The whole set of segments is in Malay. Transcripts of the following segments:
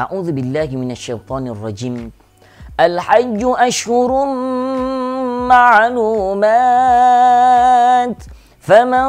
أعوذ بالله من الشيطان الرجيم. الحج أشهر معلومات. فمن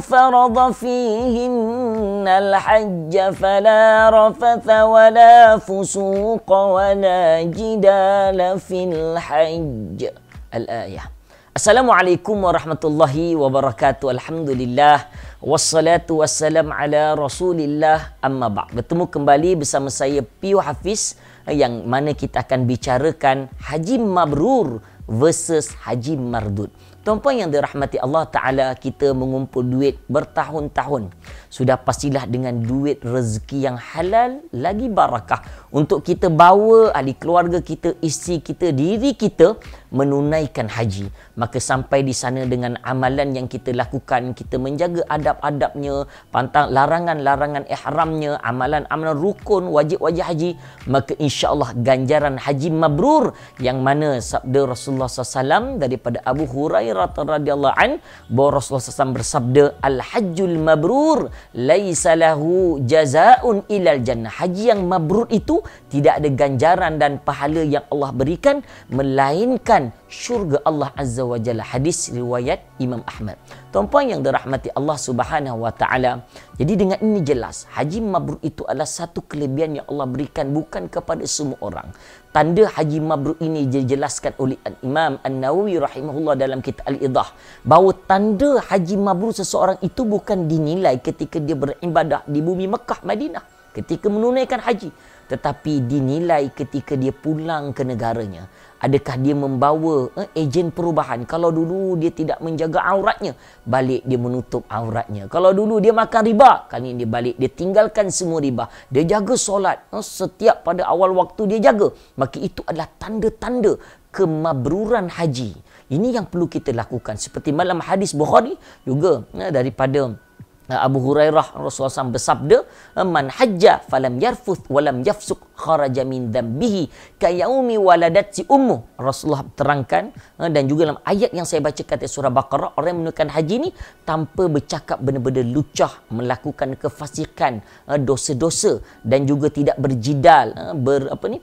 فرض فيهن الحج فلا رفث ولا فسوق ولا جدال في الحج. الآية. Assalamualaikum warahmatullahi wabarakatuh. Alhamdulillah. Wassalatu wassalam ala rasulillah amma ba' Bertemu kembali bersama saya Pio Hafiz yang mana kita akan bicarakan Haji Mabrur versus Haji Mardud. Tuan-puan yang dirahmati Allah Ta'ala, kita mengumpul duit bertahun-tahun. Sudah pastilah dengan duit rezeki yang halal, lagi barakah. Untuk kita bawa ahli keluarga kita, isteri kita, diri kita menunaikan haji. Maka sampai di sana dengan amalan yang kita lakukan, kita menjaga adab-adabnya, pantang larangan-larangan ihramnya, amalan-amalan rukun, wajib-wajib haji, maka insya Allah ganjaran haji mabrur yang mana sabda Rasulullah SAW daripada Abu Hurairah radhiyallahu an bahawa Rasulullah SAW bersabda al-hajjul mabrur laisa lahu jazaa'un ilal jannah. Haji yang mabrur itu tidak ada ganjaran dan pahala yang Allah berikan melainkan syurga Allah Azza wa Jalla. Hadis riwayat Imam Ahmad. Tuan-puan yang dirahmati Allah Subhanahu wa taala. Jadi dengan ini jelas, haji mabrur itu adalah satu kelebihan yang Allah berikan bukan kepada semua orang. Tanda haji mabrur ini dijelaskan oleh Imam An-Nawawi rahimahullah dalam kitab Al-Idah bahawa tanda haji mabrur seseorang itu bukan dinilai ketika dia beribadah di bumi Mekah Madinah ketika menunaikan haji tetapi dinilai ketika dia pulang ke negaranya Adakah dia membawa eh, ejen perubahan? Kalau dulu dia tidak menjaga auratnya, balik dia menutup auratnya. Kalau dulu dia makan riba, kali ini dia balik dia tinggalkan semua riba. Dia jaga solat eh, setiap pada awal waktu dia jaga. Maka itu adalah tanda-tanda kemabruran haji. Ini yang perlu kita lakukan. Seperti malam hadis Bukhari juga eh, daripada Abu Hurairah Rasulullah SAW bersabda man hajja falam yarfuth walam yafsuk kharaja min dhanbihi kayaumi waladat si ummu. Rasulullah terangkan eh, dan juga dalam ayat yang saya baca kata surah Baqarah orang yang menunaikan haji ni tanpa bercakap benda-benda lucah melakukan kefasikan eh, dosa-dosa dan juga tidak berjidal eh, ber apa ni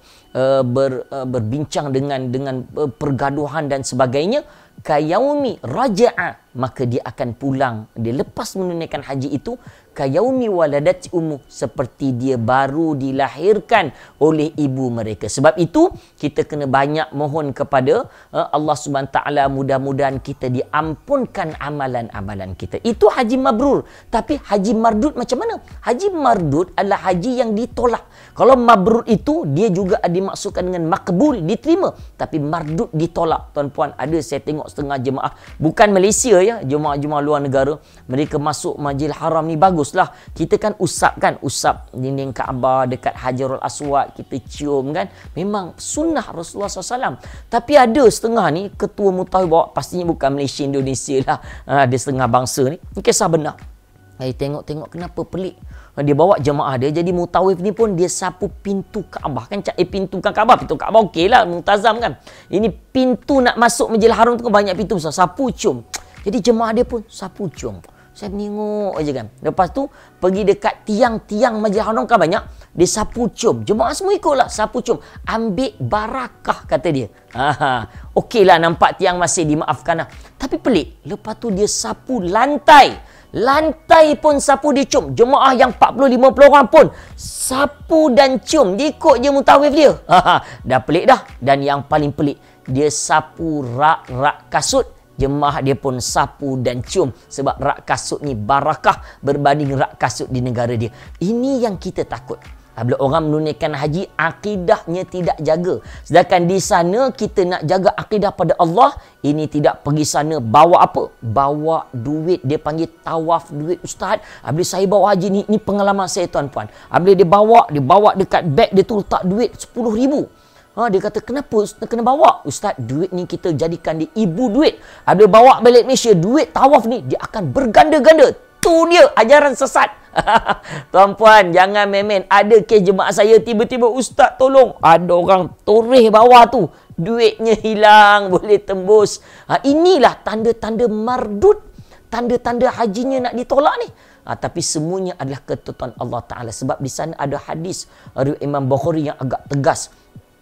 ber, berbincang dengan dengan pergaduhan dan sebagainya. Kayaumi raja'a maka dia akan pulang. Dia lepas menunaikan haji itu kayaumi waladat ummu seperti dia baru dilahirkan oleh ibu mereka. Sebab itu kita kena banyak mohon kepada uh, Allah Subhanahu taala mudah-mudahan kita diampunkan amalan-amalan kita. Itu haji mabrur. Tapi haji mardud macam mana? Haji mardud adalah haji yang ditolak. Kalau mabrur itu dia juga dimaksudkan dengan makbul diterima. Tapi mardud ditolak. Tuan-puan ada saya tengok setengah jemaah. Bukan Malaysia ya jemaah-jemaah luar negara. Mereka masuk majlis haram ni bagus baguslah kita kan usap kan usap dinding Kaabah dekat Hajarul Aswad kita cium kan. Memang sunnah Rasulullah SAW tapi ada setengah ni ketua mutawi bawa pastinya bukan Malaysia Indonesia lah. Ha, ada setengah bangsa ni. Ini kisah benar. Saya tengok-tengok kenapa pelik. Dia bawa jemaah dia jadi mutawif ni pun dia sapu pintu Kaabah. Kan eh pintu kan Kaabah pintu Kaabah okey lah mutazam kan. Ini pintu nak masuk Masjidil Haram tu kan banyak pintu besar. Sapu cium. Jadi jemaah dia pun sapu cium saya menengok aja kan. Lepas tu pergi dekat tiang-tiang majlis haram kan banyak. Dia sapu cium. Jemaah semua ikutlah sapu cium. Ambil barakah kata dia. Ha, Okeylah nampak tiang masih dimaafkan lah. Tapi pelik. Lepas tu dia sapu lantai. Lantai pun sapu dia. Jemaah yang 40-50 orang pun sapu dan cium. Dia ikut je mutawif dia. Ha, dah pelik dah. Dan yang paling pelik. Dia sapu rak-rak kasut jemaah dia pun sapu dan cium sebab rak kasut ni barakah berbanding rak kasut di negara dia. Ini yang kita takut. Bila orang menunaikan haji, akidahnya tidak jaga. Sedangkan di sana kita nak jaga akidah pada Allah, ini tidak pergi sana bawa apa? Bawa duit. Dia panggil tawaf duit ustaz. Bila saya bawa haji ni, ni pengalaman saya tuan-puan. Bila dia bawa, dia bawa dekat beg dia tu letak duit 10 ribu. Ha, dia kata, kenapa Ustaz kena bawa? Ustaz, duit ni kita jadikan dia ibu duit. Ada bawa balik Malaysia, duit tawaf ni, dia akan berganda-ganda. Tu dia ajaran sesat. Tuan-puan, jangan memen. Ada kes jemaah saya, tiba-tiba Ustaz tolong. Ada orang toreh bawah tu. Duitnya hilang, boleh tembus. Ha, inilah tanda-tanda mardut. Tanda-tanda hajinya nak ditolak ni. uh, tapi semuanya adalah ketentuan Allah Taala sebab di sana ada hadis riwayat Imam Bukhari yang agak tegas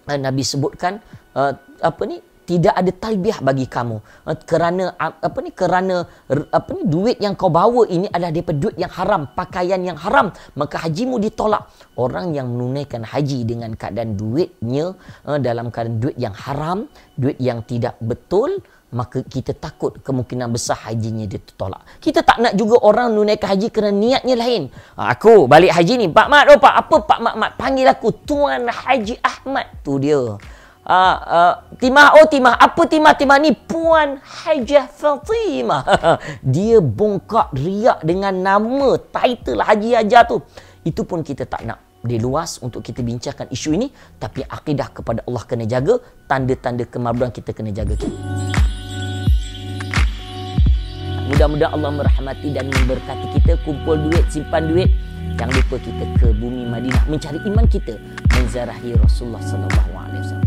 uh, Nabi sebutkan uh, apa ni tidak ada talbiah bagi kamu. Uh, kerana uh, apa ni kerana apa ni duit yang kau bawa ini adalah daripada duit yang haram pakaian yang haram. Maka hajimu ditolak. Orang yang menunaikan haji dengan keadaan duitnya uh, dalam keadaan duit yang haram duit yang tidak betul maka kita takut kemungkinan besar hajinya dia tertolak. Kita tak nak juga orang menunaikan haji kerana niatnya lain. Ha, aku balik haji ni, Pak Mat, oh Pak, apa Pak Mat, Mat panggil aku Tuan Haji Ahmad tu dia. Uh, uh, timah, oh timah, apa timah, timah ni? Puan Hajah Fatimah. dia bongkak riak dengan nama, title Haji Hajar tu. Itu pun kita tak nak dia luas untuk kita bincangkan isu ini tapi akidah kepada Allah kena jaga tanda-tanda kemaburan kita kena jaga Mudah-mudahan Allah merahmati dan memberkati kita kumpul duit, simpan duit. Jangan lupa kita ke bumi Madinah mencari iman kita, menziarahi Rasulullah wasallam.